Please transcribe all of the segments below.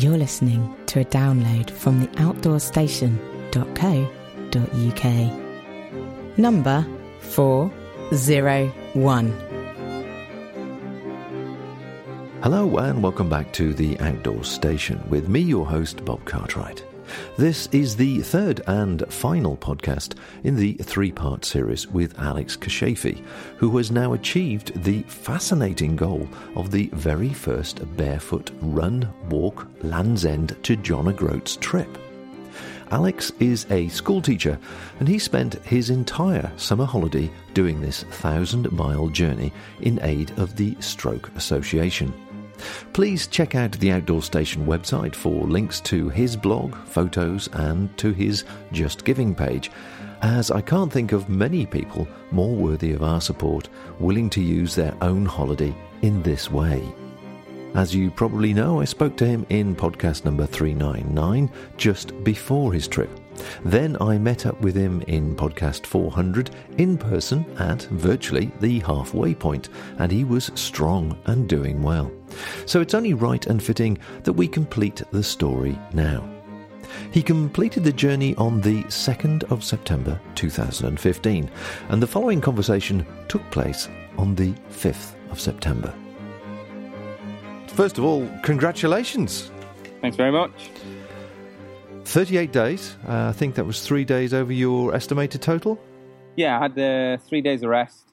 You're listening to a download from the outdoorstation.co.uk. Number 401. Hello and welcome back to the Outdoor Station with me, your host, Bob Cartwright. This is the third and final podcast in the three part series with Aleks Kashefi, who has now achieved the fascinating goal of the very first barefoot run, walk, Land's End to John O'Groats trip. Aleks is a schoolteacher and he spent his entire summer holiday doing this thousand mile journey in aid of the Stroke Association. Please check out the Outdoor Station website for links to his blog, photos, and to his Just Giving page, as I can't think of many people more worthy of our support willing to use their own holiday in this way. As you probably know, I spoke to him in podcast number 399 just before his trip. Then I met up with him in podcast 400 in person at virtually the halfway point, and he was strong and doing well. So it's only right and fitting that we complete the story now. He completed the journey on the 2nd of September 2015, and the following conversation took place on the 5th of September. First of all, congratulations. Thanks very much. 38 days. Uh, I think that was three days over your estimated total. Yeah, I had the three days of rest.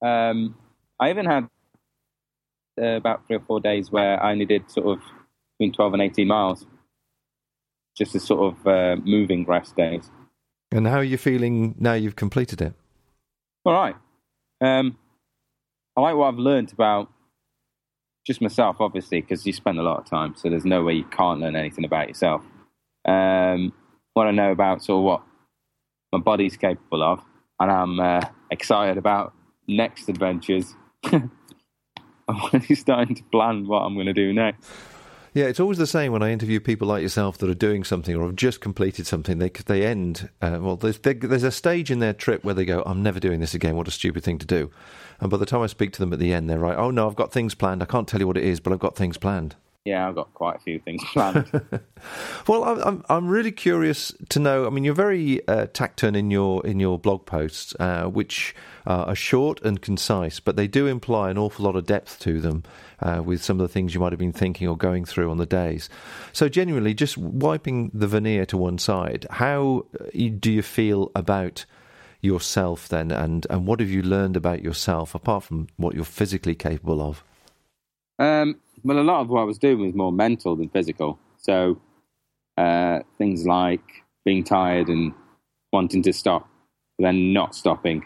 Um, I even had uh, about three or four days where I only did sort of between 12 and 18 miles, just as sort of uh, moving rest days. And how are you feeling now you've completed it? All right. Um, I like what I've learned about just myself, obviously, because you spend a lot of time, so there's no way you can't learn anything about yourself um, want to know about sort of what my body's capable of, and I'm uh, excited about next adventures. I'm already starting to plan what I'm going to do next. Yeah, it's always the same when I interview people like yourself that are doing something or have just completed something. They they end uh, well. There's there's a stage in their trip where they go, "I'm never doing this again. What a stupid thing to do." And by the time I speak to them at the end, they're like, "Oh no, I've got things planned. I can't tell you what it is, but I've got things planned." Yeah, I've got quite a few things planned. well, I'm I'm really curious to know. I mean, you're very uh, tactile in your in your blog posts, uh, which uh, are short and concise, but they do imply an awful lot of depth to them uh, with some of the things you might have been thinking or going through on the days. So, genuinely, just wiping the veneer to one side, how uh, do you feel about? yourself then and and what have you learned about yourself apart from what you're physically capable of um, well, a lot of what I was doing was more mental than physical. So uh, things like being tired and wanting to stop, then not stopping.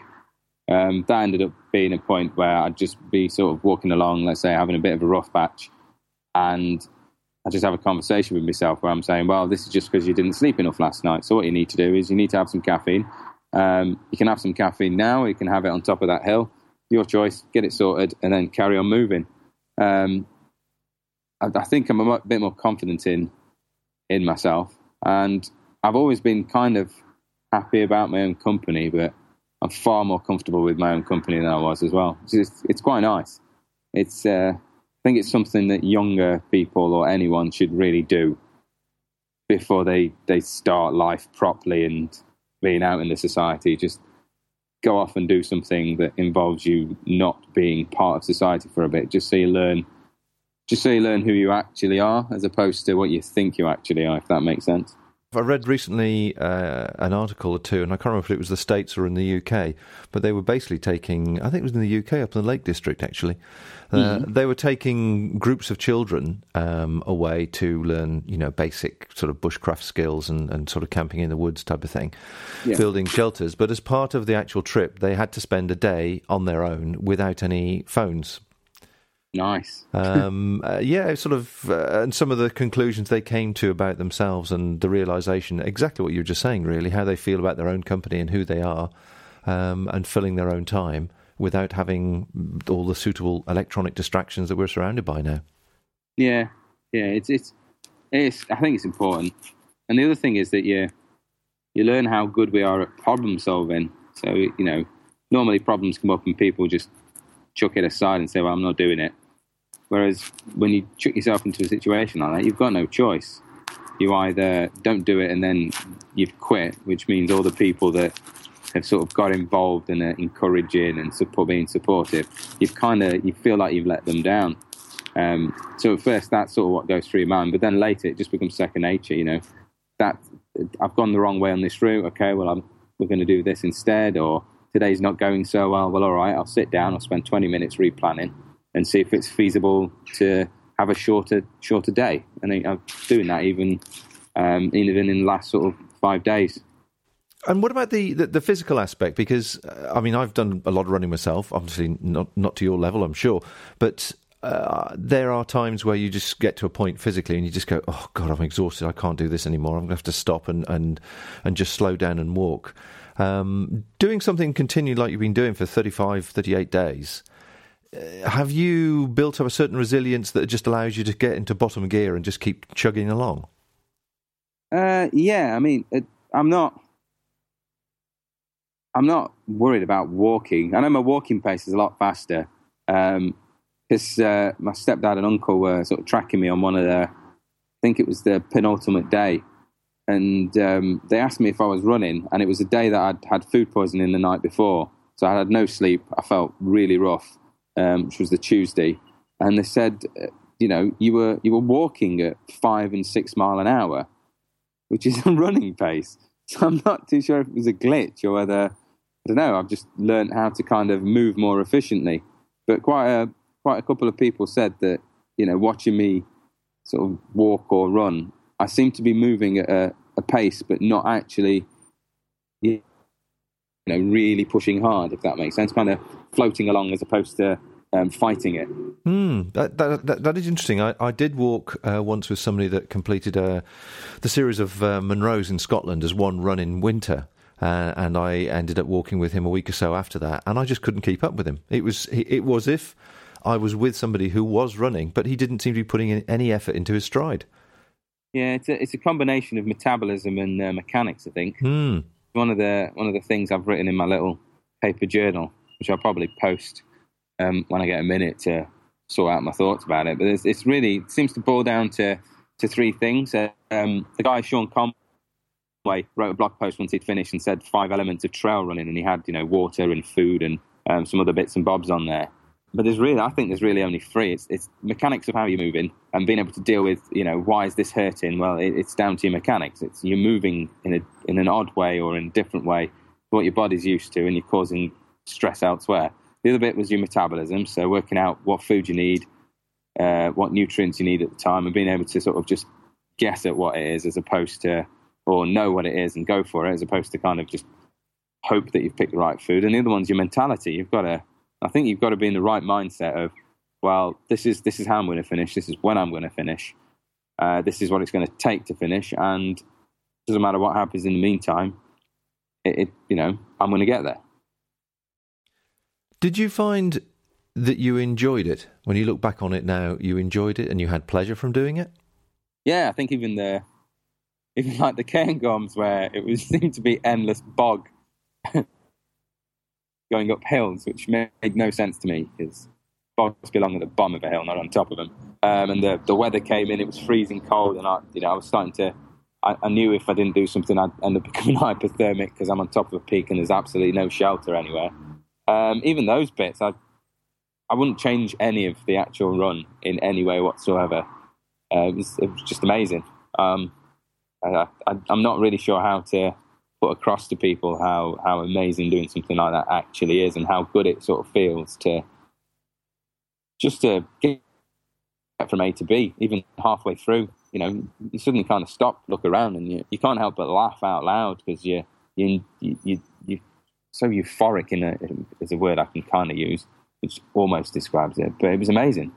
Um, that ended up being a point where I'd just be sort of walking along, let's say, having a bit of a rough patch, and I just have a conversation with myself where I'm saying, "Well, this is just because you didn't sleep enough last night. So what you need to do is you need to have some caffeine. Um, you can have some caffeine now. You can have it on top of that hill. Your choice. Get it sorted, and then carry on moving." Um, I, I think I'm a bit more confident in in myself, and I've always been kind of happy about my own company, but I'm far more comfortable with my own company than I was as well. It's, it's quite nice. It's uh, I think it's something that younger people or anyone should really do before they, they start life properly and being out in the society. Just go off and do something that involves you not being part of society for a bit, just so you learn just so you learn who you actually are as opposed to what you think you actually are, if that makes sense. I read recently uh, an article or two, and I can't remember if it was the States or in the UK, but they were basically taking, I think it was in the UK, up in the Lake District actually. Uh, mm-hmm. They were taking groups of children um, away to learn, you know, basic sort of bushcraft skills and, and sort of camping in the woods type of thing, yeah. building shelters. But as part of the actual trip, they had to spend a day on their own without any phones Nice. um, uh, yeah, sort of, uh, and some of the conclusions they came to about themselves and the realization, exactly what you were just saying, really, how they feel about their own company and who they are, um, and filling their own time without having all the suitable electronic distractions that we're surrounded by now. Yeah, yeah, it's it's, it's I think it's important. And the other thing is that you you learn how good we are at problem solving. So you know, normally problems come up and people just chuck it aside and say, "Well, I'm not doing it." Whereas when you chuck yourself into a situation like that, you've got no choice. You either don't do it and then you've quit, which means all the people that have sort of got involved and are encouraging and support, being supportive, you've kind of you feel like you've let them down. Um, so at first, that's sort of what goes through your mind, but then later it just becomes second nature. You know, that I've gone the wrong way on this route. Okay, well, I'm, we're going to do this instead, or today's not going so well. Well, all right, I'll sit down. I'll spend 20 minutes replanning and see if it's feasible to have a shorter shorter day. And I'm doing that even um, even in the last sort of five days. And what about the, the, the, physical aspect? Because uh, I mean, I've done a lot of running myself. Obviously, not not to your level, I'm sure, but uh, there are times where you just get to a point physically and you just go, "Oh God, I'm exhausted. I can't do this anymore. I'm going to have to stop and and and just slow down and walk." Um, doing something continued like you've been doing for 35, 38 days. Uh, have you built up a certain resilience that just allows you to get into bottom gear and just keep chugging along? Uh, yeah, I mean, it, I'm not I'm not worried about walking. I know my walking pace is a lot faster because um, uh, my stepdad and uncle were sort of tracking me on one of the, I think it was the penultimate day, and um, they asked me if I was running, and it was a day that I'd had food poisoning the night before, so I had no sleep. I felt really rough, um, which was the Tuesday, and they said, uh, you know, you were you were walking at five and six mile an hour, which is a running pace. So I'm not too sure if it was a glitch or whether I don't know. I've just learned how to kind of move more efficiently. But quite a quite a couple of people said that you know watching me sort of walk or run, I seem to be moving at a, a pace, but not actually you know really pushing hard. If that makes sense, kind of floating along as opposed to um, fighting it. Mm, that, that, that, that is interesting. I, I did walk uh, once with somebody that completed uh, the series of uh, Munros in Scotland as one run in winter. Uh, and I ended up walking with him a week or so after that, and I just couldn't keep up with him. It was it was if I was with somebody who was running, but he didn't seem to be putting any effort into his stride. Yeah, it's a it's a combination of metabolism and uh, mechanics. I think mm. one of the one of the things I've written in my little paper journal, which I'll probably post um, when I get a minute to sort out my thoughts about it. But it's, it's really it seems to boil down to to three things. Uh, um, the guy Sean Conway wrote a blog post once he'd finished and said five elements of trail running, and he had you know water and food and um, some other bits and bobs on there. But there's really, I think there's really only three. It's, it's mechanics of how you're moving and being able to deal with, you know, why is this hurting? Well, it, it's down to your mechanics. It's you're moving in a in an odd way or in a different way, to what your body's used to, and you're causing stress elsewhere. The other bit was your metabolism, so working out what food you need, uh, what nutrients you need at the time, and being able to sort of just guess at what it is as opposed to, or know what it is and go for it, as opposed to kind of just hope that you've picked the right food. And the other one's your mentality. You've got to, I think you've got to be in the right mindset of, well, this is this is how I'm going to finish. This is when I'm going to finish. Uh, this is what it's going to take to finish, and doesn't matter what happens in the meantime. It, it you know, I'm going to get there. Did you find that you enjoyed it when you look back on it now? You enjoyed it and you had pleasure from doing it. Yeah, I think even the even like the Cairngorms where it was seemed to be endless bog going up hills, which made no sense to me because bogs belong at the bottom of a hill, not on top of them. Um, and the the weather came in; it was freezing cold, and I you know I was starting to. I, I knew if I didn't do something, I'd end up becoming hypothermic because I'm on top of a peak and there's absolutely no shelter anywhere. Um, even those bits, I I wouldn't change any of the actual run in any way whatsoever. Uh, it, was, it, was, just amazing. Um, I, am not really sure how to put across to people how, how amazing doing something like that actually is and how good it sort of feels to just to get from A to B, even halfway through. You know, you suddenly kind of stop, look around, and you, you can't help but laugh out loud because you, you, you, you, so euphoric in a, is a word I can kind of use, which almost describes it. But it was amazing.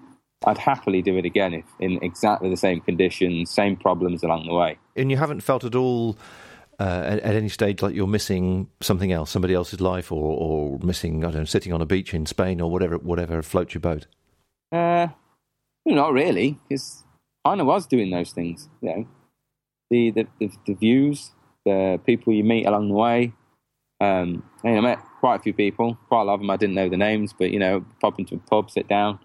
I'd happily do it again if in exactly the same conditions, same problems along the way. And you haven't felt at all uh, at, at, any stage like you're missing something else, somebody else's life, or, or missing, I don't know, sitting on a beach in Spain or whatever, whatever floats your boat. Uh, not really, because I was doing those things. You know, the, the the, the views, the people you meet along the way, um, I met quite a few people, quite a lot of them I didn't know the names, but you know, pop into a pub, sit down,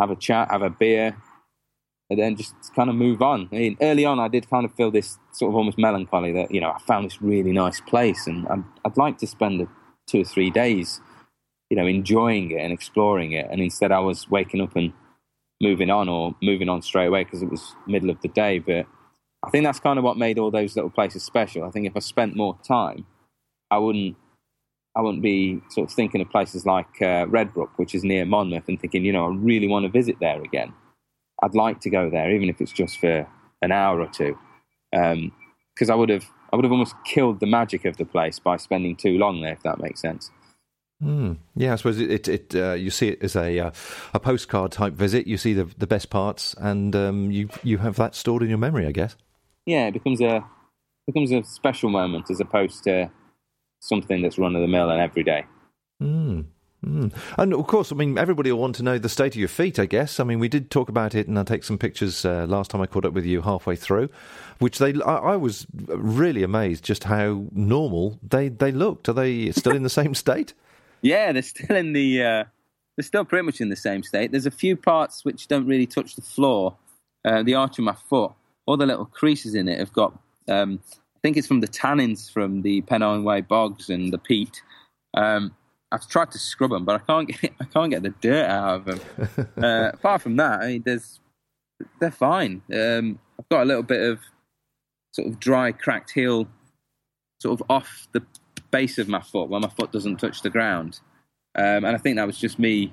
have a chat, have a beer, and then just kind of move on. I mean, early on, I did kind of feel this sort of almost melancholy that you know I found this really nice place, and I'd, I'd like to spend two or three days, you know, enjoying it and exploring it. And instead, I was waking up and moving on, or moving on straight away because it was middle of the day. But I think that's kind of what made all those little places special. I think if I spent more time, I wouldn't. I wouldn't be sort of thinking of places like uh, Redbrook, which is near Monmouth, and thinking, you know, I really want to visit there again I'd like to go there, even if it's just for an hour or two, because um, I would have I would have almost killed the magic of the place by spending too long there, if that makes sense. Mm. Yeah, I suppose it. it, it uh, you see it as a uh, a postcard type visit. You see the the best parts, and um, you you have that stored in your memory, I guess. Yeah, it becomes a becomes a special moment as opposed to something that's run of the mill and every day. Mm. Mm. And of course, I mean, everybody will want to know the state of your feet, I guess. I mean, we did talk about it, and I'll take some pictures uh, last time I caught up with you halfway through, which they, I, I, was really amazed just how normal they, they looked. Are they still in the same state? Yeah, they're still in the, uh, they're still pretty much in the same state. There's a few parts which don't really touch the floor. Uh, the arch of my foot, all the little creases in it have got, um, I think it's from the tannins from the Pennine Way bogs and the peat. Um, I've tried to scrub them, but I can't get I can't get the dirt out of them. uh, apart from that, I mean, there's they're fine. Um, I've got a little bit of sort of dry, cracked heel, sort of off the base of my foot where my foot doesn't touch the ground, um, and I think that was just me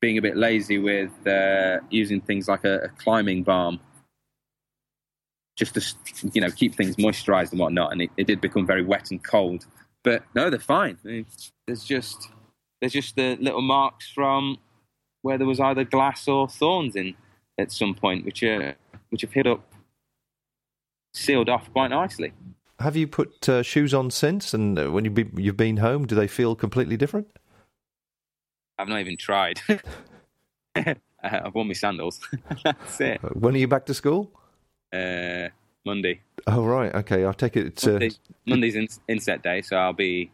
being a bit lazy with uh, using things like a, a climbing balm just to you know keep things moisturized and whatnot. And it, it, did become very wet and cold. But no, they're fine. I mean, there's just there's just the little marks from where there was either glass or thorns in at some point, which are which have hit up, sealed off quite nicely. Have you put uh, shoes on since? And uh, when you be, you've been home, do they feel completely different? I've not even tried. I've worn my sandals. That's it. Uh, when are you back to school? Uh, Monday. Oh right, okay. I'll take it. To... Monday, Monday's in, inset day, so I'll be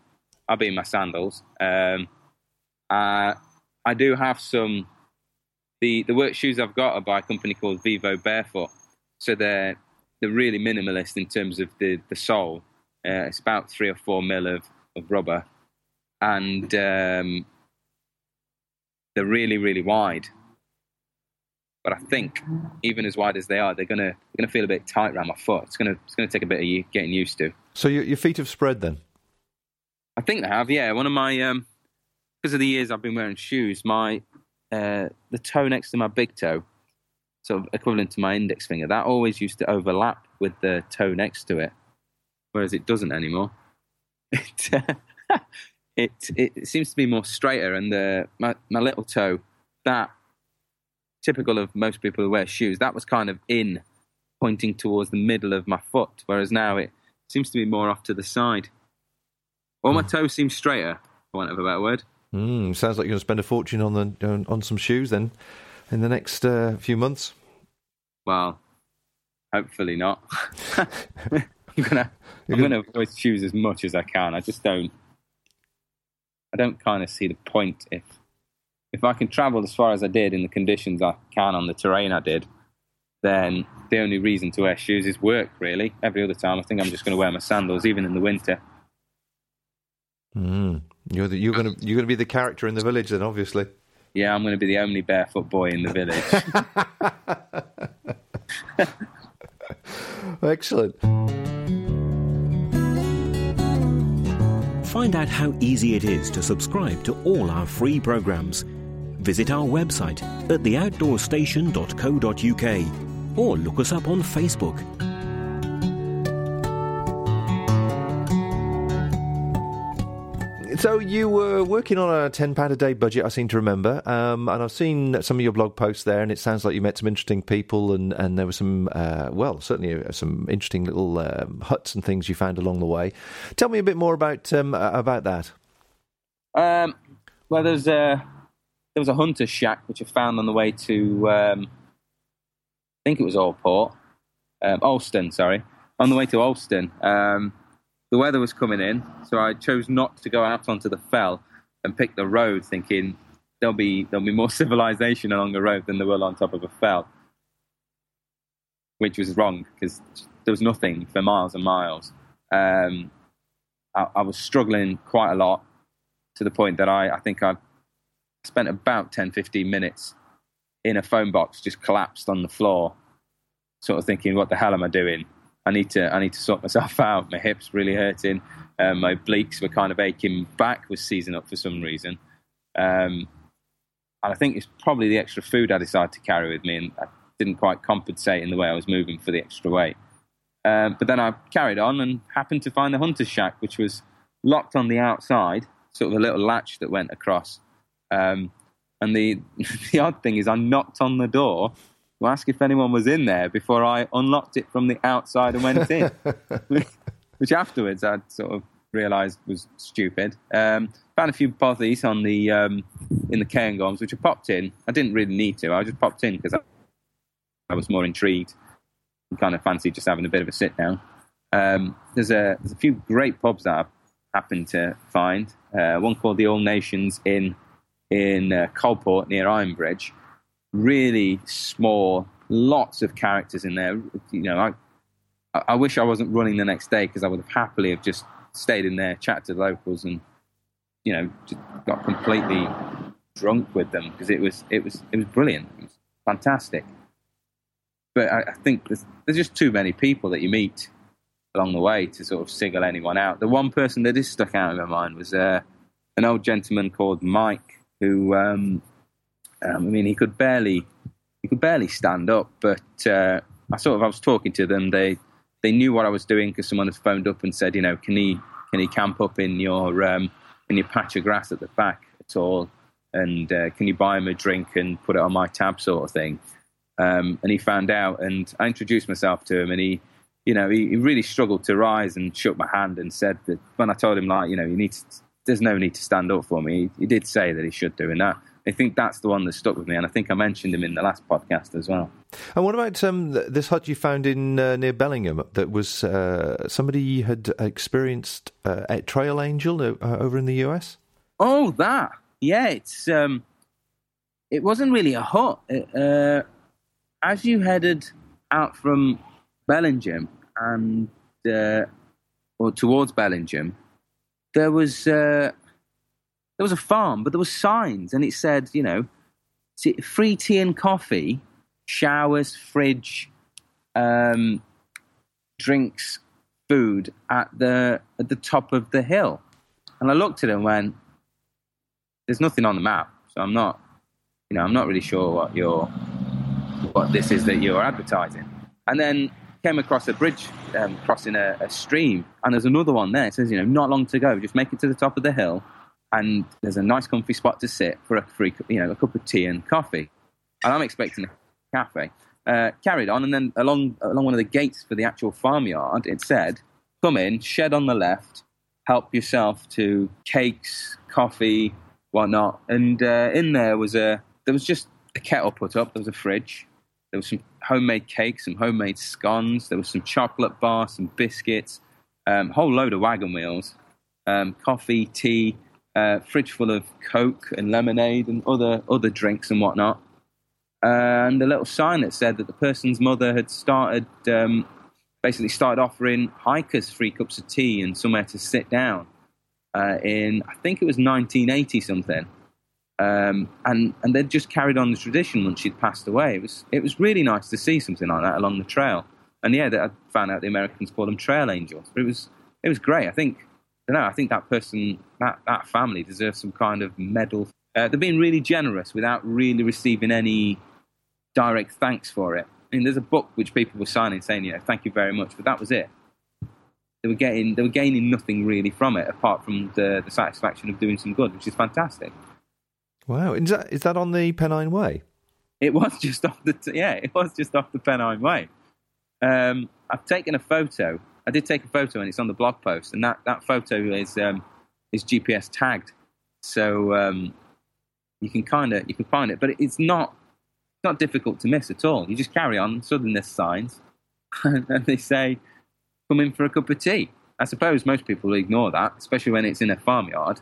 I'll be in my sandals. Um, uh, I do have some. The the work shoes I've got are by a company called Vivo Barefoot, so they're they're really minimalist in terms of the the sole. Uh, it's about three or four mil of, of rubber, and um, they're really really wide. But I think even as wide as they are, they're gonna they're gonna feel a bit tight around my foot. It's gonna it's gonna take a bit of you getting used to. So your, your feet have spread then. I think they have. Yeah, one of my um, because of the years I've been wearing shoes, my uh, the toe next to my big toe, sort of equivalent to my index finger, that always used to overlap with the toe next to it, whereas it doesn't anymore. It it, it seems to be more straighter, and the my my little toe that typical of most people who wear shoes, that was kind of in, pointing towards the middle of my foot, whereas now it seems to be more off to the side. All my hmm. toes seem straighter, for want of a better word. Mm, sounds like you're going to spend a fortune on the on, on some shoes then in the next uh, few months. Well, hopefully not. I'm gonna I'm gonna avoid shoes as much as I can. I just don't. I don't kind of see the point if if I can travel as far as I did in the conditions I can on the terrain I did, then the only reason to wear shoes is work, really. Every other time, I think I'm just going to wear my sandals, even in the winter. Mm. You're, the, you're going to you're going to be the character in the village, then, obviously. Yeah, I'm going to be the only barefoot boy in the village. Excellent. Find out how easy it is to subscribe to all our free programs visit our website at theoutdoorstation.co.uk or look us up on Facebook. So you were working on a ten pound a day budget, I seem to remember, um, and I've seen some of your blog posts there, and it sounds like you met some interesting people, and, and there were some, uh, well, certainly uh, some interesting little um, huts and things you found along the way. Tell me a bit more about um, about that. Um, well, there's uh, there was a hunter's shack which I found on the way to, um, I think it was Allport, um, Alston, sorry, on the way to Alston. Um, the weather was coming in, so I chose not to go out onto the fell and pick the road, thinking there'll be there'll be more civilization along the road than there will on top of a fell, which was wrong because there was nothing for miles and miles. Um, I, I, was struggling quite a lot to the point that I, I think I spent about 10, 15 minutes in a phone box, just collapsed on the floor, sort of thinking, "What the hell am I doing? I need to I need to sort myself out. My hips really hurting. Um, my obliques were kind of aching. Back was seizing up for some reason." Um, and I think it's probably the extra food I decided to carry with me, and I didn't quite compensate in the way I was moving for the extra weight. Um, but then I carried on and happened to find the hunter's shack, which was locked on the outside, sort of a little latch that went across. Um, and the the odd thing is, I knocked on the door to ask if anyone was in there before I unlocked it from the outside and went in, which afterwards I sort of realised was stupid. Um, found a few bothies on the um, in the cairngorms, which I popped in. I didn't really need to. I just popped in because I, I, was more intrigued and kind of fancied just having a bit of a sit down. Um, there's a there's a few great pubs that I happened to find. Uh, one called the All Nations in in uh, near Ironbridge. Really small, lots of characters in there. You know, I I wish I wasn't running the next day because I would have happily have just stayed in there, chatted to locals, and you know, just got completely drunk with them because it was it was it was brilliant. It was fantastic. But I, I think there's, there's just too many people that you meet along the way to sort of single anyone out. The one person that is stuck out in my mind was uh, an old gentleman called Mike, who um, um, I mean he could barely he could barely stand up, but uh, I sort of I was talking to them. They they knew what I was doing because someone had phoned up and said, you know, can he can he camp up in your um, in your patch of grass at the back at all? And uh, can you buy him a drink and put it on my tab, sort of thing? Um, and he found out, and I introduced myself to him, and he, you know, he, he, really struggled to rise and shook my hand and said that when I told him, like, you know, you need to, there's no need to stand up for me. He, he did say that he should do, and that I think that's the one that stuck with me, and I think I mentioned him in the last podcast as well. And what about um, this hut you found in uh, near Bellingham? That was uh, somebody had experienced uh, a trail angel uh, over in the US. Oh, that yeah, it's um, it wasn't really a hut. Uh, as you headed out from Bellingham and uh, or towards Bellingham, there was there was a farm, but there were signs, and it said, you know, free tea and coffee, showers, fridge, um, drinks, food at the at the top of the hill. And I looked at it and went, "There's nothing on the map, so I'm not, you know, I'm not really sure what your what this is that you're advertising." And then came across a bridge um, crossing a, a stream, and there's another one there. It says, you know, not long to go. Just make it to the top of the hill and there's a nice comfy spot to sit for a free, you know, a cup of tea and coffee. And I'm expecting a cafe. Uh, carried on, and then along along one of the gates for the actual farmyard, it said, "Come in, shed on the left, help yourself to cakes, coffee, whatnot." And uh, in there was a there was just a kettle put up. There was a fridge. There was some homemade cakes, some homemade scones. There was some chocolate bar, some biscuits, a um, whole load of wagon wheels, um, coffee, tea, uh, fridge full of Coke and lemonade and other other drinks and whatnot. and a little sign that said that the person's mother had started, um, basically started offering hikers free cups of tea and somewhere to sit down uh, in, I think it was 1980 something. Um, and and they'd just carried on the tradition once she'd passed away. It was it was really nice to see something like that along the trail. And yeah, I found out the Americans call them trail angels. But it was it was great. I think don't know. I think that person, that that family, deserves some kind of medal. Uh, they're being really generous without really receiving any direct thanks for it. I mean, there's a book which people were signing saying, you know, thank you very much, but that was it. They were getting, they were gaining nothing really from it apart from the, the satisfaction of doing some good, which is fantastic. Wow, is that is that on the Pennine Way? It was just off the yeah, it was just off the Pennine Way. Um, I've taken a photo I did take a photo and it's on the blog post, and that, that photo is um, is GPS tagged, so um, you can kind of you can find it, but it's not not difficult to miss at all. You just carry on. There's signs, and they say, "Come in for a cup of tea." I suppose most people ignore that, especially when it's in a farmyard.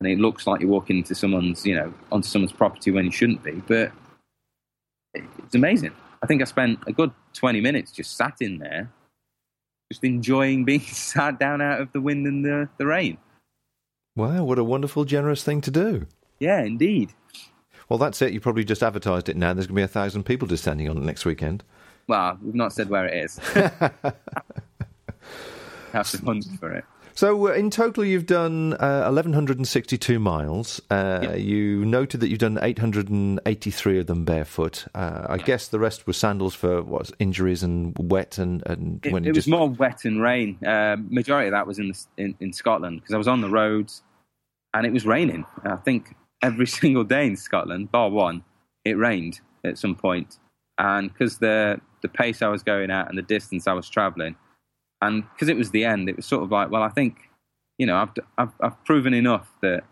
And it looks like you're walking into someone's, you know, onto someone's property when you shouldn't be. But it's amazing. I think I spent a good 20 minutes just sat in there, just enjoying being sat down out of the wind and the, the rain. Wow, what a wonderful, generous thing to do. Yeah, indeed. Well, that's it. You probably just advertised it now. There's going to be a thousand people descending on it next weekend. Well, we've not said where it is. Have to hunt for it. So, uh, in total, you've done uh, 1,162 miles. Uh, Yep. You noted that you've done 883 of them barefoot. Uh, I guess the rest were sandals for what injuries and wet and, and It, when it was just more wet and rain. Uh, majority of that was in the, in, in Scotland because I was on the roads and it was raining. I think every single day in Scotland, bar one, it rained at some point. And because the the pace I was going at and the distance I was travelling, and because it was the end, it was sort of like, well, I think, you know, I've, I've I've proven enough that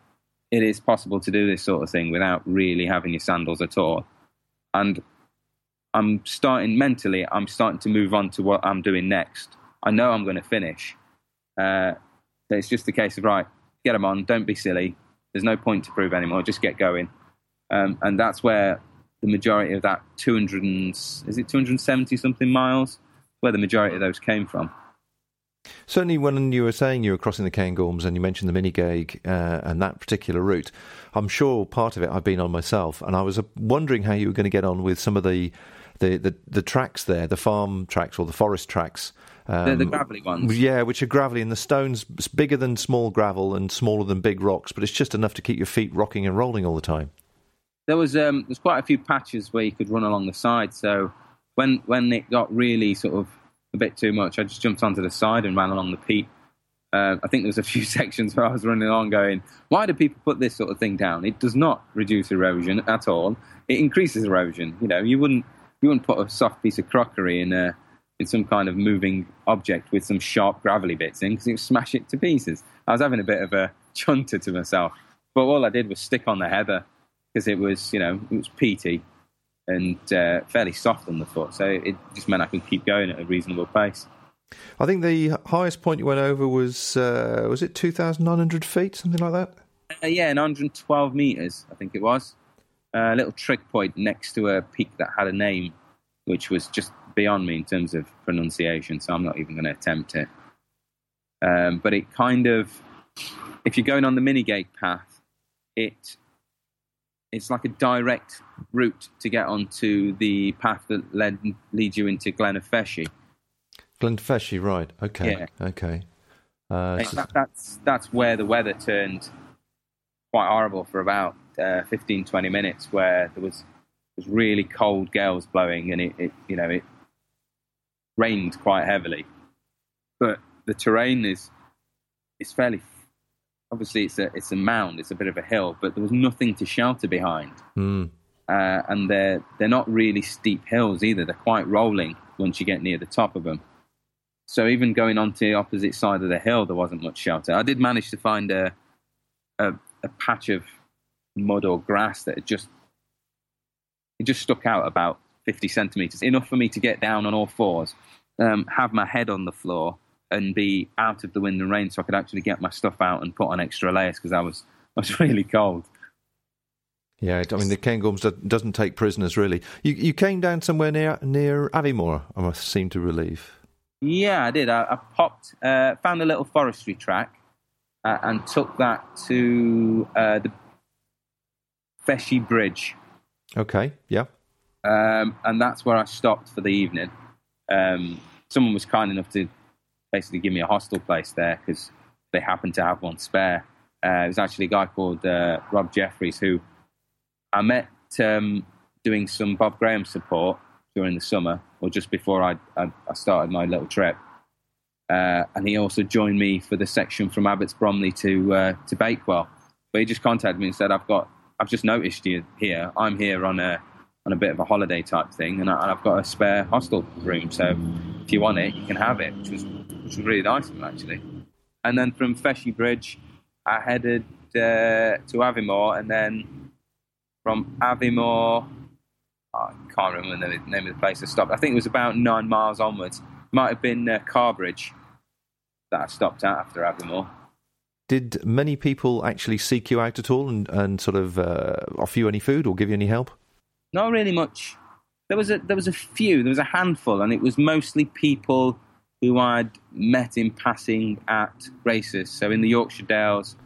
it is possible to do this sort of thing without really having your sandals at all. And I'm starting mentally, I'm starting to move on to what I'm doing next. I know I'm going to finish. Uh, it's just a case of, right, get them on, don't be silly. There's no point to prove anymore, just get going. Um, and that's where the majority of that 200 and, is it 270 something miles, where the majority of those came from. Certainly, when you were saying you were crossing the Cairngorms and you mentioned the Minigaig uh, and that particular route, I'm sure part of it I've been on myself, and I was uh, wondering how you were going to get on with some of the the, the, the tracks there, the farm tracks or the forest tracks. The, the Um, gravelly ones. Yeah, which are gravelly, and the stones bigger than small gravel and smaller than big rocks, but it's just enough to keep your feet rocking and rolling all the time. there was um, there's quite a few patches where you could run along the side. So when when it got really sort of a bit too much, I just jumped onto the side and ran along the peat. Uh, I think there was a few sections where I was running along, going, "Why do people put this sort of thing down? It does not reduce erosion at all. It increases erosion. You know, you wouldn't you wouldn't put a soft piece of crockery in a in some kind of moving object with some sharp gravelly bits in because it would smash it to pieces. I was having a bit of a chunter to myself, but all I did was stick on the heather because it was, you know, it was peaty and uh, fairly soft on the foot, so it just meant I could keep going at a reasonable pace. I think the highest point you went over was uh, was it 2,900 feet, something like that. Uh, yeah, 912 meters, I think it was. a little trick point next to a peak that had a name, which was just beyond me in terms of pronunciation, so I'm not even going to attempt it. Um, but it kind of, if you're going on the Minigaig path, it it's like a direct route to get onto the path that led leads you into Glenafeshi. Glenfeshie, right? Okay, Yeah. okay. Uh, that, that's that's where the weather turned quite horrible for about uh, 15, 20 minutes, where there was was really cold gales blowing, and it, it you know it rained quite heavily. But the terrain is is fairly obviously it's a it's a mound, it's a bit of a hill, but there was nothing to shelter behind, mm, uh, and they're they're not really steep hills either. They're quite rolling once you get near the top of them. So even going onto the opposite side of the hill, there wasn't much shelter. I did manage to find a a, a patch of mud or grass that had just it just stuck out about 50 centimeters, enough for me to get down on all fours, um, have my head on the floor, and be out of the wind and rain, so I could actually get my stuff out and put on extra layers because I was I was really cold. yeah, I mean the Cairngorms do- doesn't take prisoners really. You you came down somewhere near near Aviemore, I must seem to relieve. Yeah, I did. I, I popped, uh, found a little forestry track, uh, and took that to uh, the Feshiebridge, Okay, yeah. um, and that's where I stopped for the evening. Um, someone was kind enough to basically give me a hostel place there because they happened to have one spare. Uh, it was actually a guy called uh, Rob Jeffries who I met um, doing some Bob Graham support during the summer or just before I, I, I started my little trip. Uh, and he also joined me for the section from Abbots Bromley to uh, to Bakewell. But he just contacted me and said, "I've got, I've just noticed you here. I'm here on a on a bit of a holiday type thing, and, I, I've got a spare hostel room. So if you want it, you can have it." Which was which was really nice of him actually. And then from Feshiebridge, I headed uh, to Aviemore, and then from Aviemore, I can't remember the name of the place I stopped. I think it was about nine miles onwards. Might have been uh, Carrbridge that I stopped at after Aviemore. did many people actually seek you out at all and, and sort of uh, offer you any food or give you any help? Not really much. There was a there was a few. There was a handful, and it was mostly people who I'd met in passing at races. So in the Yorkshire Dales,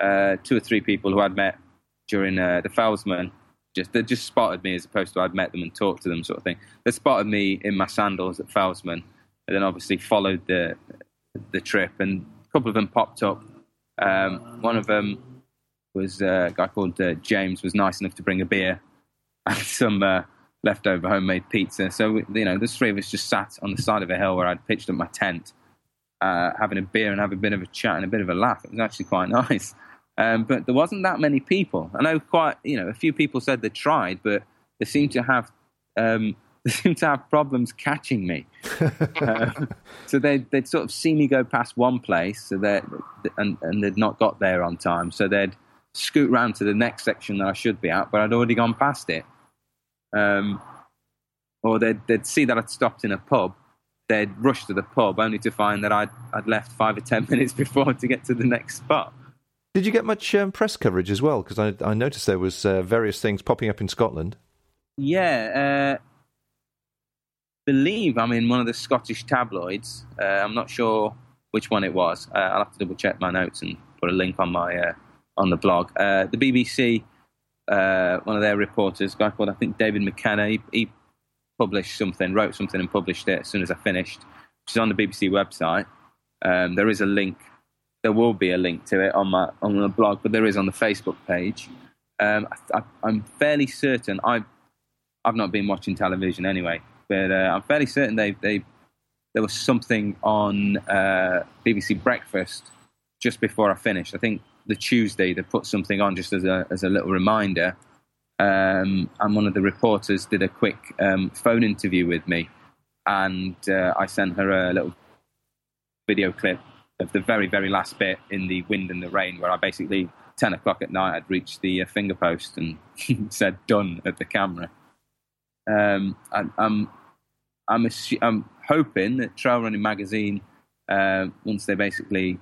uh, two or three people who I'd met during uh, the Fellsman. Just they just spotted me as opposed to I'd met them and talked to them, sort of thing. They spotted me in my sandals at Fellsman, and then obviously followed the the trip. And a couple of them popped up. Um, one of them was uh, a guy called uh, James. Was nice enough to bring a beer and some uh, leftover homemade pizza. So you know, the three of us just sat on the side of a hill where I'd pitched up my tent, uh, having a beer and having a bit of a chat and a bit of a laugh. It was actually quite nice. Um, but there wasn't that many people. I know quite, you know, a few people said they tried, but they seemed to have um, they seemed to have problems catching me. uh, so they'd, they'd sort of see me go past one place, so they and, and they'd not got there on time. So they'd scoot round to the next section that I should be at, but I'd already gone past it. Um, or they'd, they'd see that I'd stopped in a pub. They'd rush to the pub only to find that I'd, I'd left five or ten minutes before to get to the next spot. Did you get much um, press coverage as well? Because I, I, noticed there was uh, various things popping up in Scotland. Yeah, uh, believe I'm in one of the Scottish tabloids. Uh, I'm not sure which one it was. Uh, I'll have to double check my notes and put a link on my uh, on the blog. Uh, the BBC, one of their reporters, a guy called I think David McKenna, he, he, published something, wrote something, and published it as soon as I finished, which is on the BBC website. Um, there is a link there will be a link to it on my on the blog, but there is on the Facebook page. Um, I, am fairly certain I've I've not been watching television anyway, but uh, I'm fairly certain they they there was something on uh, BBC Breakfast just before I finished. I think the Tuesday they put something on just as a as a little reminder. Um, and one of the reporters did a quick um, phone interview with me, and uh, I sent her a little video clip of the very, very last bit in the wind and the rain, where I basically, 10 o'clock at night, I'd reached the uh, finger post and said done at the camera. Um, I'm, I'm, assu- I'm hoping that Trail Running Magazine, uh, once they basically,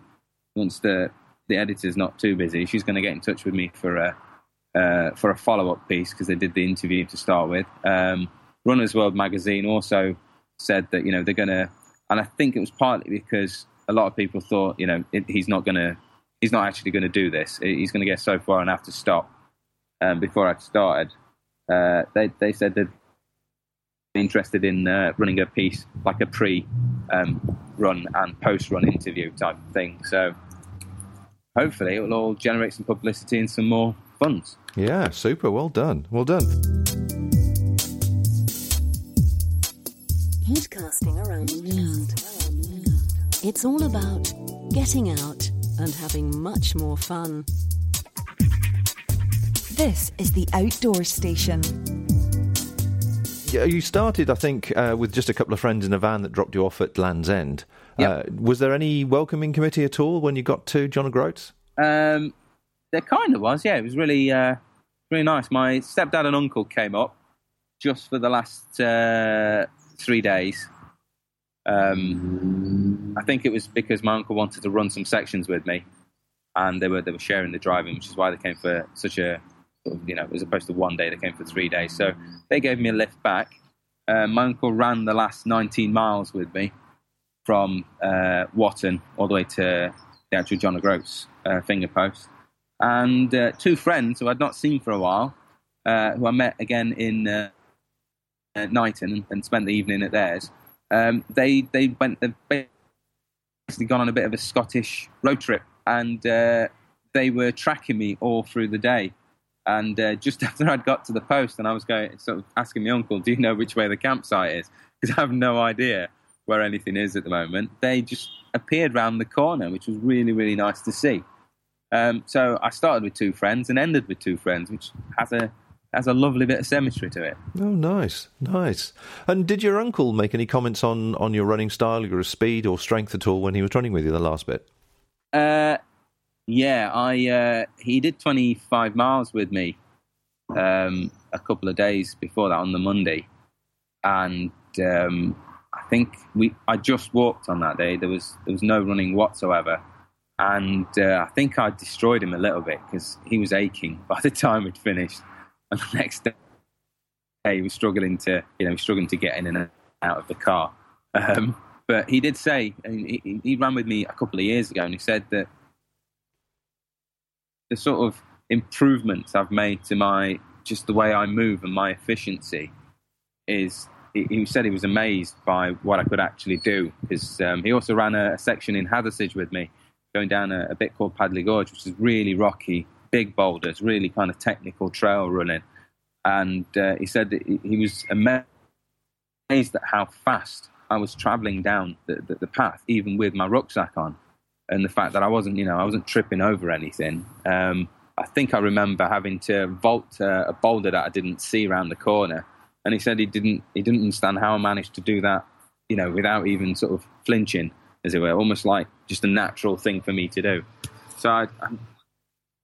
once the, the editor's not too busy, she's going to get in touch with me for a, uh, for a follow up piece because they did the interview to start with. Um, Runners World magazine also said that, you know, they're going to, and I think it was partly because a lot of people thought, you know, it, he's not going to, he's not actually going to do this. He's going to get so far and have to stop. Um, before I started, uh, they they said they'd be interested in uh, running a piece like a pre um, run and post run interview type thing. So hopefully it will all generate some publicity and some more funds. Yeah, super. Well done. Well done. Podcasting around the world. It's all about getting out and having much more fun. This is the Outdoor Station. You started, I think, uh, with just a couple of friends in a van that dropped you off at Land's End. Yep. Uh, was there any welcoming committee at all when you got to John O'Groats? Um, there kind of was, yeah. It was really, uh, really nice. My stepdad and uncle came up just for the last uh, three days um, I think it was because my uncle wanted to run some sections with me, and they were they were sharing the driving, which is why they came for such a you know as opposed to one day they came for three days. So they gave me a lift back. Uh, my uncle ran the last 19 miles with me from uh, Watten all the way to the actual John O'Groats uh, finger post, and uh, two friends who I'd not seen for a while, uh, who I met again in uh, Knighton and, spent the evening at theirs um, they they went they've basically gone on a bit of a Scottish road trip, and uh, they were tracking me all through the day. And uh, just after I'd got to the post, and I was going sort of asking my uncle, "Do you know which way the campsite is?" Because I have no idea where anything is at the moment. They just appeared round the corner, which was really really nice to see. Um, so I started with two friends and ended with two friends, which has a has a lovely bit of symmetry to it. Oh, nice, nice. And did your uncle make any comments on, on your running style, your speed or strength at all when he was running with you the last bit? Uh, yeah, I uh, he did 25 miles with me um, a couple of days before that on the Monday, and um, I think we I just walked on that day. There was there was no running whatsoever, and uh, I think I destroyed him a little bit because he was aching by the time we'd finished. And the next day, he was struggling to, you know, struggling to get in and out of the car. Um, but he did say, he, he ran with me a couple of years ago, and he said that the sort of improvements I've made to my just the way I move and my efficiency is. He said he was amazed by what I could actually do because um, he also ran a, a, section in Hathersage with me, going down a, a bit called Padley Gorge, which is really rocky, big boulders, really kind of technical trail running. And uh, he said he was amazed at how fast I was traveling down the, the, the, path, even with my rucksack on, and the fact that I wasn't, you know, I wasn't tripping over anything. Um, I think I remember having to vault uh, a boulder that I didn't see around the corner, and he said he didn't he didn't understand how I managed to do that, you know, without even sort of flinching, as it were, almost like just a natural thing for me to do. So I, am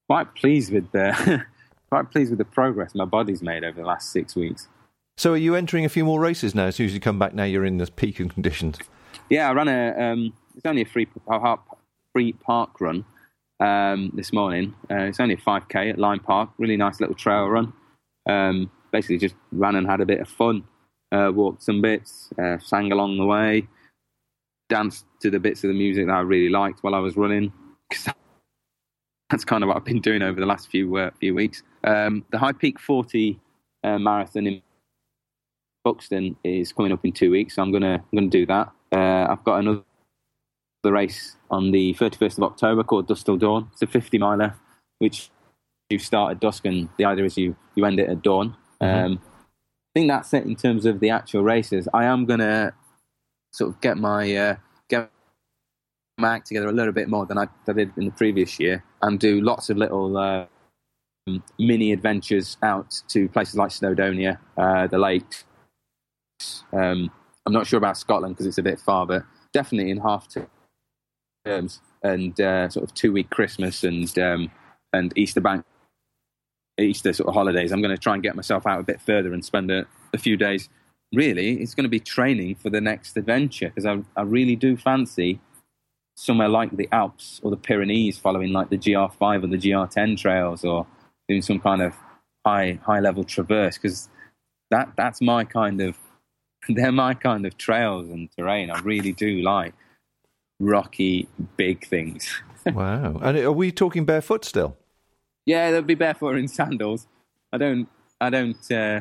quite pleased with the quite pleased with the progress my body's made over the last six weeks. So, are you entering a few more races now? As soon as you come back, now you're in the peak of conditions. Yeah, I ran a. Um, it's only a free free park run um, this morning. Uh, it's only a 5k at Lyme Park. Really nice little trail run. Um, basically, just ran and had a bit of fun. Uh, walked some bits, uh, sang along the way, danced to the bits of the music that I really liked while I was running. That's kind of what I've been doing over the last few uh, few weeks. Um, the High Peak 40 uh, marathon in Buxton is coming up in two weeks, so I'm gonna I'm gonna do that. Uh, I've got another race on the 31st of October called Dusk Till Dawn. It's a 50 miler, which you start at dusk, and the idea is you you end it at dawn. Mm-hmm. Um, I think that's it in terms of the actual races. I am gonna sort of get my uh, get my act together a little bit more than I, did in the previous year, and do lots of little. Uh, mini adventures out to places like Snowdonia, uh, the lake. um, I'm not sure about Scotland because it's a bit far, but definitely in half terms and uh, sort of two week Christmas and um, and Easter bank, Easter sort of holidays. I'm going to try and get myself out a bit further and spend a, a few days. Really, it's going to be training for the next adventure because I, I really do fancy somewhere like the Alps or the Pyrenees, following like the GR5 or the GR10 trails, or doing some kind of high high level traverse because that that's my kind of they're my kind of trails and terrain. I really do like rocky, big things. wow! And are we talking barefoot still? Yeah, they'll be barefoot in sandals. I don't. I don't. Uh,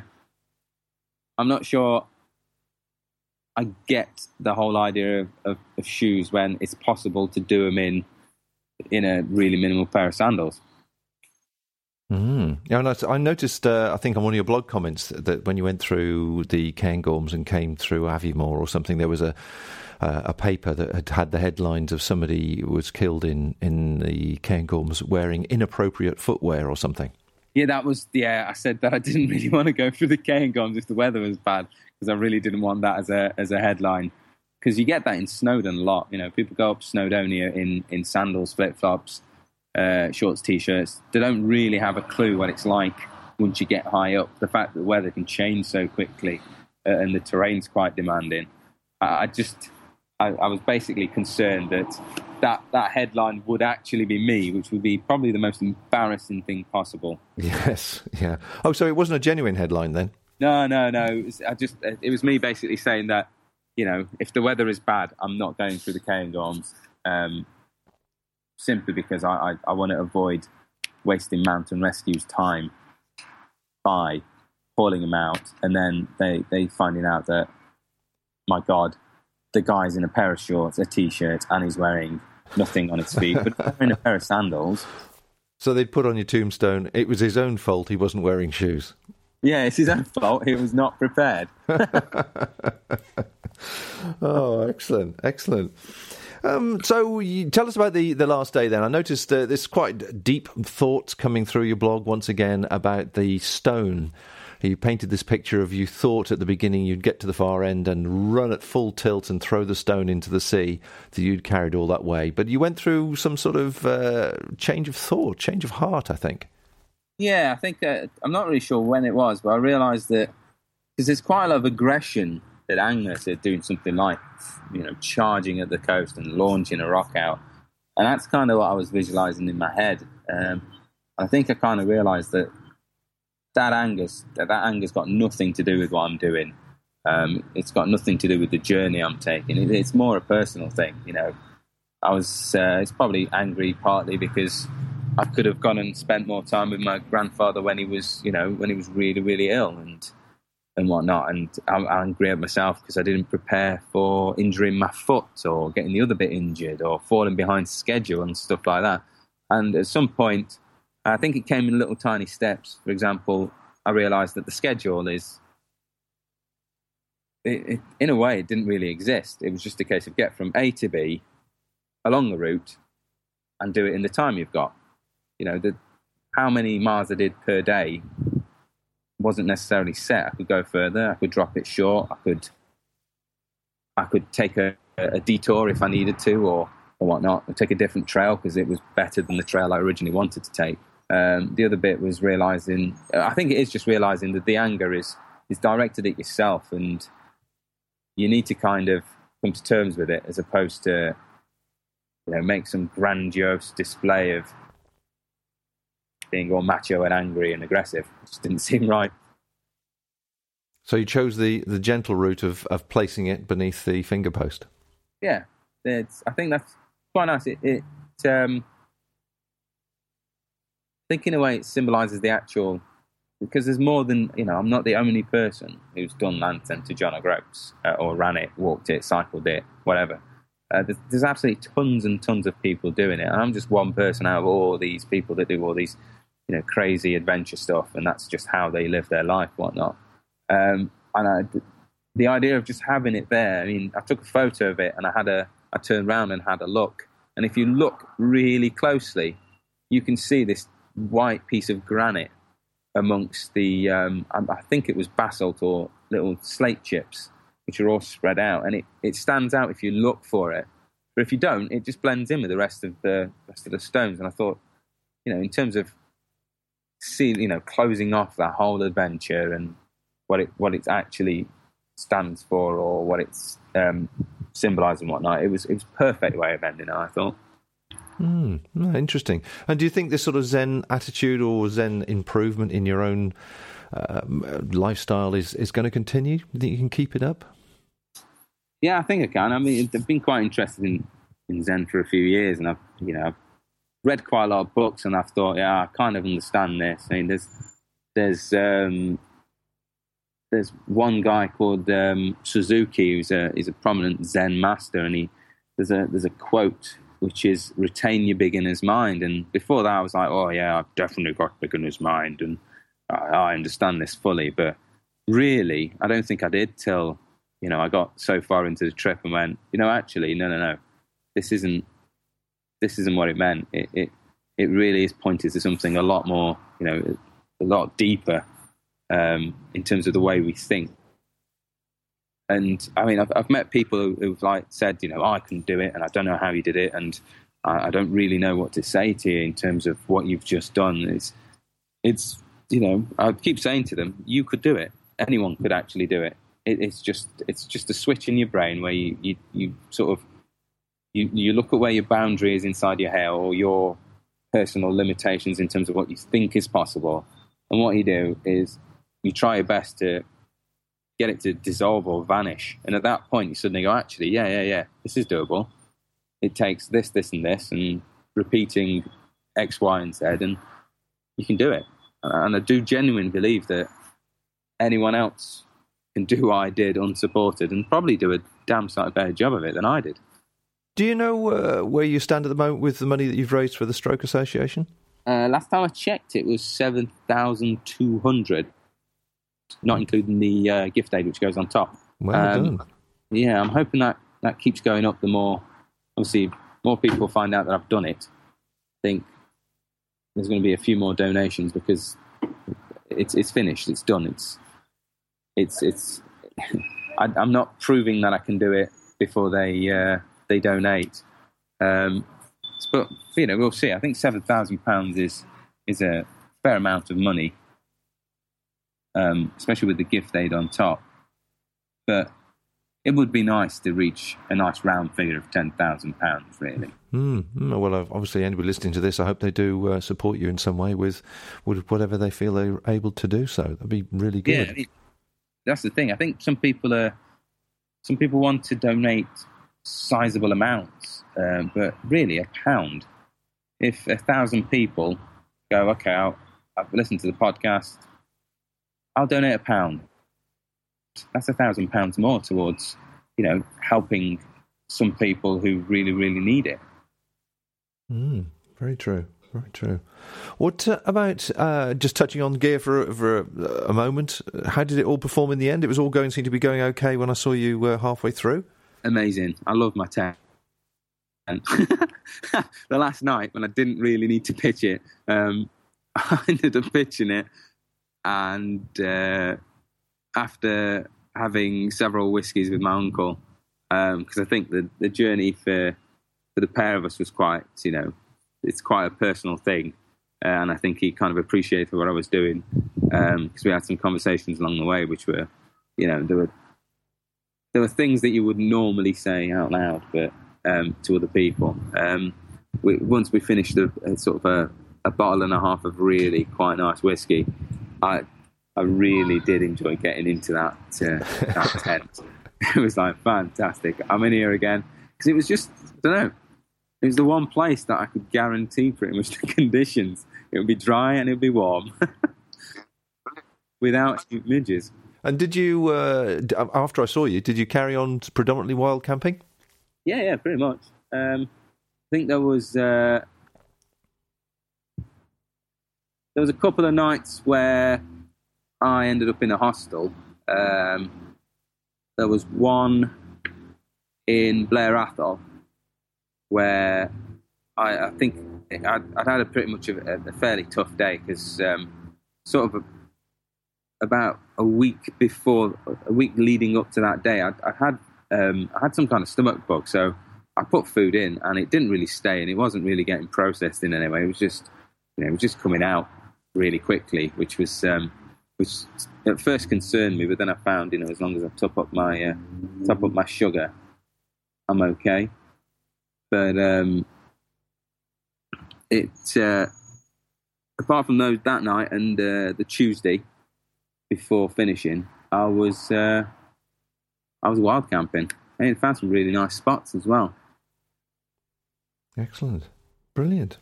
I'm not sure. I get the whole idea of, of, of shoes when it's possible to do them in in a really minimal pair of sandals. Mm. Yeah, and I noticed. Uh, I think on one of your blog comments that when you went through the Cairngorms and came through Aviemore or something, there was a uh, a paper that had had the headlines of somebody was killed in in the Cairngorms wearing inappropriate footwear or something. Yeah, that was. Yeah, I said that I didn't really want to go through the Cairngorms if the weather was bad because I really didn't want that as a as a headline. Because you get that in Snowdon a lot. You know, people go up Snowdonia in in sandals, flip flops uh, shorts, t-shirts. They don't really have a clue what it's like once you get high up. The fact that the weather can change so quickly uh, and the terrain's quite demanding. I, I just, I, I, was basically concerned that, that that headline would actually be me, which would be probably the most embarrassing thing possible. Yes, yeah. Oh, so it wasn't a genuine headline then? No, no, no. It was, I just, it was me basically saying that, you know, if the weather is bad, I'm not going through the Cairngorms. Um, simply because I, I, I want to avoid wasting mountain rescue's time by calling them out and then they, they finding out that, my God, the guy's in a pair of shorts, a t shirt, and he's wearing nothing on his feet, but in a pair of sandals. So they'd put on your tombstone, it was his own fault he wasn't wearing shoes. Yeah, it's his own fault. He was not prepared. oh, excellent, excellent. Um, so, you, tell us about the, the last day then. I noticed uh, there's quite deep thoughts coming through your blog once again about the stone. You painted this picture of you thought at the beginning you'd get to the far end and run at full tilt and throw the stone into the sea that you'd carried all that way. But you went through some sort of uh, change of thought, change of heart, I think. Yeah, I think uh, I'm not really sure when it was, but I realised that because there's quite a lot of aggression that Agnes are doing something like, you know, charging at the coast and launching a rock out. and that's kind of what I was visualizing in my head. Um, I think I kind of realized that that anger's that, that anger's got nothing to do with what I'm doing. Um, it's got nothing to do with the journey I'm taking. It, it's more a personal thing, you know. I was uh, it's probably angry partly because I could have gone and spent more time with my grandfather when he was, you know, when he was really, really ill and and whatnot. And I'm angry at myself because I didn't prepare for injuring my foot or getting the other bit injured or falling behind schedule and stuff like that. And at some point, I think it came in little tiny steps. For example, I realised that the schedule is, it, it, in a way, it didn't really exist. It was just a case of get from A to B along the route and do it in the time you've got. You know, the, how many miles I did per day wasn't necessarily set. I could go further. I could drop it short. I could I could take a, a detour if I needed to, or or whatnot, or take a different trail because it was better than the trail I originally wanted to take. Um, the other bit was realizing. I think it is just realizing that the anger is is directed at yourself, and you need to kind of come to terms with it, as opposed to you know make some grandiose display of being all macho and angry and aggressive. It just didn't seem right. So you chose the, the gentle route of, of placing it beneath the finger post. Yeah, it's, I think that's quite nice. It, it um, think in a way it symbolises the actual because there's more than you know. I'm not the only person who's done Lands End to John O'Groats uh, or ran it, walked it, cycled it, whatever. Uh, there's, there's, absolutely tons and tons of people doing it, and I'm just one person out of all these people that do all these you know, crazy adventure stuff, and that's just how they live their life, whatnot. Um, and I, the idea of just having it there. I mean, I took a photo of it, and I had a, I turned around and had a look, and if you look really closely, you can see this white piece of granite amongst the, um, I think it was basalt or little slate chips, which are all spread out, and it, it stands out if you look for it. But if you don't, it just blends in with the rest of the rest of the stones. And I thought, you know, in terms of see, you know, closing off that whole adventure and what it what it actually stands for or what it's um, symbolised and whatnot. It was it was perfect way of ending it. I thought. Mm, interesting. And do you think this sort of Zen attitude or Zen improvement in your own uh, lifestyle is, is going to continue? Do you think you can keep it up? Yeah, I think I can. I mean, I've been quite interested in, in Zen for a few years, and I've you know read quite a lot of books, and I've thought, yeah, I kind of understand this. I mean, there's there's um, there's one guy called um, Suzuki who's a he's a prominent Zen master, and he there's a there's a quote which is retain your beginner's mind. And before that, I was like, oh yeah, I've definitely got beginner's mind, and I, I understand this fully. But really, I don't think I did till you know I got so far into the trip and went, you know, actually, no, no, no, this isn't this isn't what it meant. It, it, it really is pointed to something a lot more, you know, a lot deeper um, in terms of the way we think. And I mean, I've, I've met people who've like said, you know, oh, I can do it, and I don't know how you did it, and I, I, don't really know what to say to you in terms of what you've just done. It's, it's, you know, I keep saying to them, you could do it. Anyone could actually do it. it it's just, it's just a switch in your brain where you, you, you sort of you, you look at where your boundary is inside your hair or your personal limitations in terms of what you think is possible. And what you do is you try your best to get it to dissolve or vanish. And at that point, you suddenly go, actually, yeah, yeah, yeah, this is doable. It takes this, this, and this, and repeating X, Y, and Z, and you can do it. And I do genuinely believe that anyone else can do what I did unsupported and probably do a damn sight better job of it than I did. Do you know uh, where you stand at the moment with the money that you've raised for the Stroke Association? Uh, last time I checked, it was seven thousand two hundred, not including the uh, gift aid which goes on top. Well um, done. Yeah, I'm hoping that that keeps going up. The more, obviously, more people find out that I've done it. I think there's going to be a few more donations because it's it's finished. It's done. It's it's it's. I, am not proving that I can do it before they uh, they donate. Um, but you know, we'll see. I think seven thousand pounds is is a fair amount of money, um, especially with the gift aid on top. But it would be nice to reach a nice round figure of ten thousand pounds, really. Mm, well, obviously, anybody listening to this, I hope they do uh, support you in some way with, with whatever they feel they're able to do. So that'd be really good. Yeah, that's the thing. I think some people are, some people want to donate sizable amounts, um, but really a pound. If a thousand people go, okay, I'll, I've listened to the podcast, I'll donate a pound. That's a thousand pounds more towards, you know, helping some people who really, really need it. Mm, very true. Very true. What uh, about uh, just touching on gear for for a, a, moment? How did it all perform in the end? It was all going seem to be going okay when I saw you uh, halfway through. Amazing. I love my tent. And the last night when I didn't really need to pitch it, um, I ended up pitching it, and uh, after having several whiskies with my uncle, because um, I think the the journey for for the pair of us was quite, you know, it's quite a personal thing. Uh, and I think he kind of appreciated what I was doing because um, we had some conversations along the way, which were, you know, there were there were things that you would normally say out loud, but um, to other people. Um, we, once we finished a, a sort of a, a, bottle and a half of really quite nice whiskey, I I really did enjoy getting into that uh, that tent. It was like fantastic. I'm in here again because it was just I don't know it was the one place that I could guarantee pretty much the conditions. It would be dry and it would be warm without midges. And did you, uh, after I saw you, did you carry on predominantly wild camping? Yeah, yeah, pretty much. Um, I think there was uh, there was a couple of nights where I ended up in a hostel. Um, there was one in Blair Atholl where I, I think I'd, I'd, had a pretty much a, a fairly tough day because um, sort of a, about a week before, a week leading up to that day, I, I had um, I had some kind of stomach bug, so I put food in and it didn't really stay, and it wasn't really getting processed in any way. It was just, you know, it was just coming out really quickly, which was um, which at first concerned me, but then I found, you know, as long as I top up my uh, top up my sugar, I'm okay. But um, it uh, apart from those that night and uh, the Tuesday before finishing, I was uh, I was wild camping and found some really nice spots as well. Excellent. Brilliant.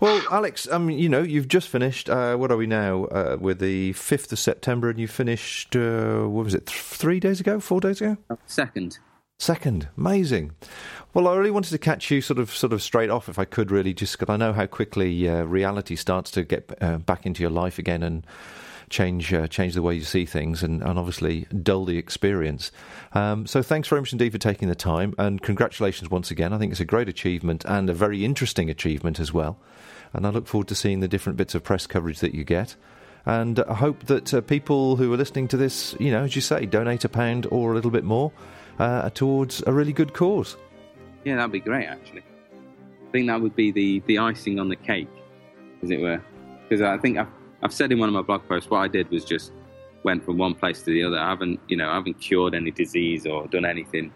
Well, Aleks, um, you know, you've just finished. Uh, what are we now? Uh, we're the fifth of September, and you finished. Uh, what was it? Th- three days ago? Four days ago? Second. Second. Amazing. Well, I really wanted to catch you sort of sort of straight off, if I could, really, just because I know how quickly uh, reality starts to get uh, back into your life again and change uh, change the way you see things, and, and obviously dull the experience. Um, so, thanks very much indeed for taking the time, and congratulations once again. I think it's a great achievement and a very interesting achievement as well. And I look forward to seeing the different bits of press coverage that you get. And I hope that uh, people who are listening to this, you know, as you say, donate a pound or a little bit more uh, towards a really good cause. Yeah, that'd be great, actually. I think that would be the, the icing on the cake, as it were. Because I think I've, I've said in one of my blog posts, what I did was just went from one place to the other. I haven't, you know, I haven't cured any disease or done anything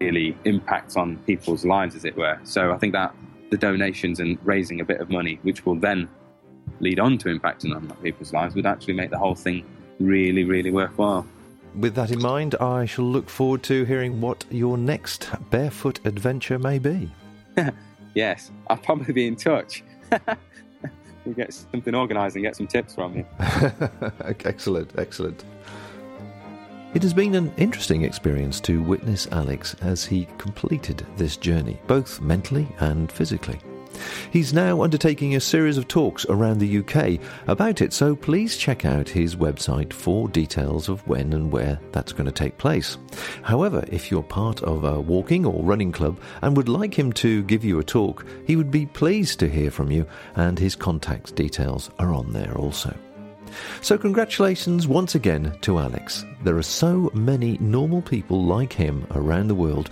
really impacts on people's lives, as it were. So I think that the donations and raising a bit of money, which will then lead on to impacting on people's lives, would actually make the whole thing really, really worthwhile with that in mind, I shall look forward to hearing what your next barefoot adventure may be. yes, I'll probably be in touch. we'll get something organised and get some tips from you. excellent, excellent. It has been an interesting experience to witness Aleks as he completed this journey, both mentally and physically. He's now undertaking a series of talks around the UK about it, so please check out his website for details of when and where that's going to take place. However, if you're part of a walking or running club and would like him to give you a talk, he would be pleased to hear from you, and his contact details are on there also. So, congratulations once again to Aleks. There are so many normal people like him around the world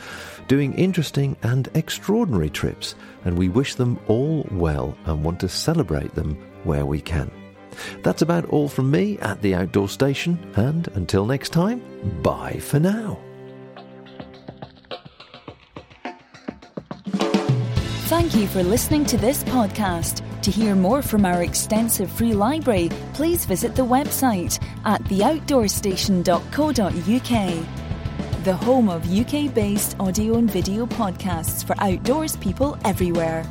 doing interesting and extraordinary trips, and we wish them all well and want to celebrate them where we can. That's about all from me at the Outdoor Station, and until next time, bye for now. Thank you for listening to this podcast. To hear more from our extensive free library, please visit the website at theoutdoorstation.co.uk the home of UK based audio and video podcasts for outdoors people everywhere.